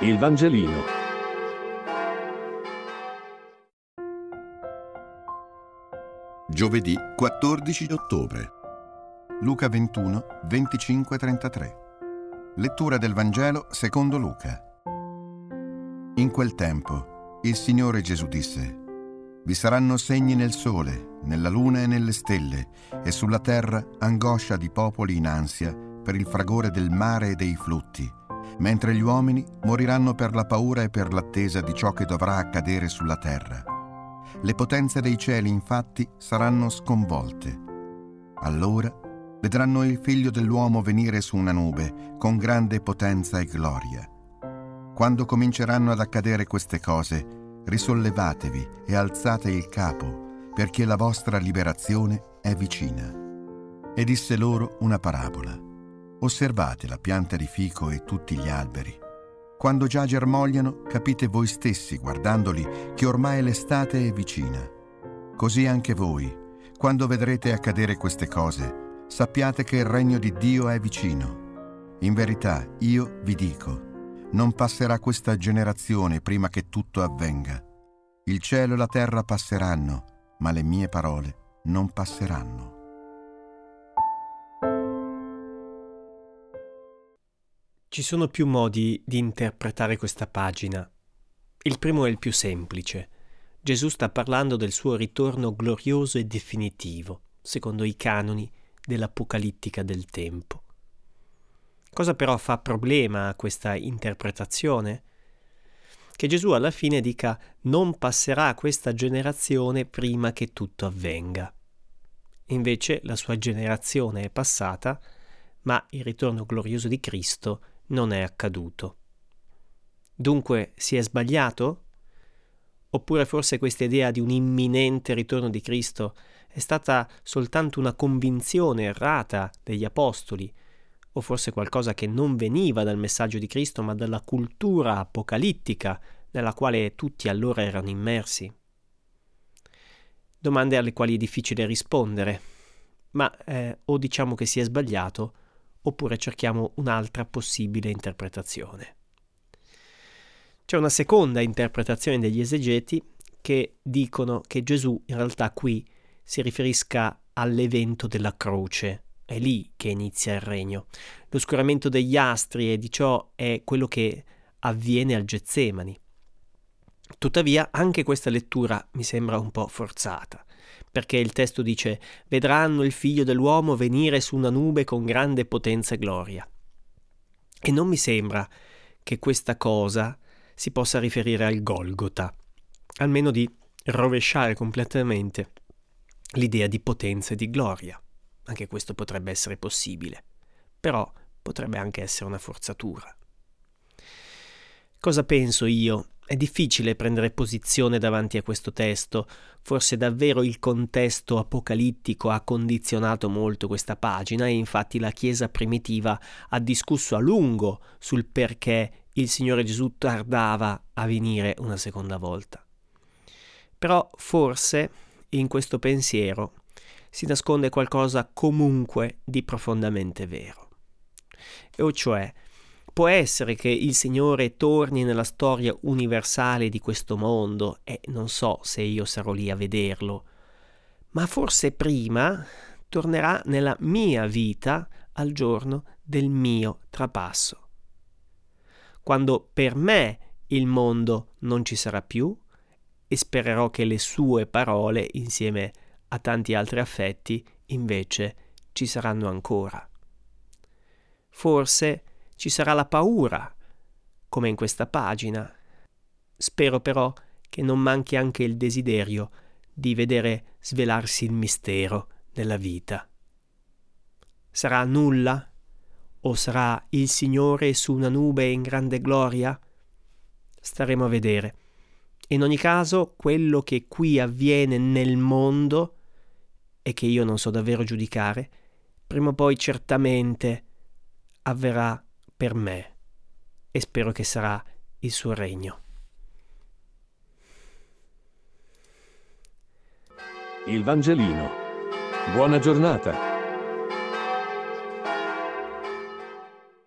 Il Vangelino. Giovedì 14 ottobre. Luca 21, 25-33. Lettura del Vangelo secondo Luca. In quel tempo il Signore Gesù disse, Vi saranno segni nel sole, nella luna e nelle stelle, e sulla terra angoscia di popoli in ansia per il fragore del mare e dei flutti mentre gli uomini moriranno per la paura e per l'attesa di ciò che dovrà accadere sulla terra. Le potenze dei cieli infatti saranno sconvolte. Allora vedranno il figlio dell'uomo venire su una nube con grande potenza e gloria. Quando cominceranno ad accadere queste cose, risollevatevi e alzate il capo, perché la vostra liberazione è vicina. E disse loro una parabola. Osservate la pianta di fico e tutti gli alberi. Quando già germogliano, capite voi stessi, guardandoli, che ormai l'estate è vicina. Così anche voi, quando vedrete accadere queste cose, sappiate che il regno di Dio è vicino. In verità, io vi dico, non passerà questa generazione prima che tutto avvenga. Il cielo e la terra passeranno, ma le mie parole non passeranno. Ci sono più modi di interpretare questa pagina. Il primo è il più semplice. Gesù sta parlando del suo ritorno glorioso e definitivo, secondo i canoni dell'apocalittica del tempo. Cosa però fa problema a questa interpretazione? Che Gesù alla fine dica non passerà questa generazione prima che tutto avvenga. Invece la sua generazione è passata, ma il ritorno glorioso di Cristo non è accaduto. Dunque si è sbagliato? Oppure forse questa idea di un imminente ritorno di Cristo è stata soltanto una convinzione errata degli apostoli, o forse qualcosa che non veniva dal messaggio di Cristo ma dalla cultura apocalittica nella quale tutti allora erano immersi? Domande alle quali è difficile rispondere, ma eh, o diciamo che si è sbagliato, oppure cerchiamo un'altra possibile interpretazione. C'è una seconda interpretazione degli esegeti che dicono che Gesù in realtà qui si riferisca all'evento della croce. È lì che inizia il regno. L'oscuramento degli astri e di ciò è quello che avviene al Getsemani. Tuttavia anche questa lettura mi sembra un po' forzata perché il testo dice vedranno il figlio dell'uomo venire su una nube con grande potenza e gloria. E non mi sembra che questa cosa si possa riferire al Golgota, almeno di rovesciare completamente l'idea di potenza e di gloria. Anche questo potrebbe essere possibile, però potrebbe anche essere una forzatura. Cosa penso io è difficile prendere posizione davanti a questo testo, forse davvero il contesto apocalittico ha condizionato molto questa pagina e infatti la Chiesa primitiva ha discusso a lungo sul perché il Signore Gesù tardava a venire una seconda volta. Però forse in questo pensiero si nasconde qualcosa comunque di profondamente vero, e cioè Può essere che il Signore torni nella storia universale di questo mondo e non so se io sarò lì a vederlo, ma forse prima tornerà nella mia vita al giorno del mio trapasso. Quando per me il mondo non ci sarà più e spererò che le sue parole, insieme a tanti altri affetti, invece ci saranno ancora. Forse ci sarà la paura, come in questa pagina. Spero però che non manchi anche il desiderio di vedere svelarsi il mistero della vita. Sarà nulla? O sarà il Signore su una nube in grande gloria? Staremo a vedere. In ogni caso, quello che qui avviene nel mondo e che io non so davvero giudicare, prima o poi certamente avverrà per me e spero che sarà il suo regno. Il Vangelino. Buona giornata.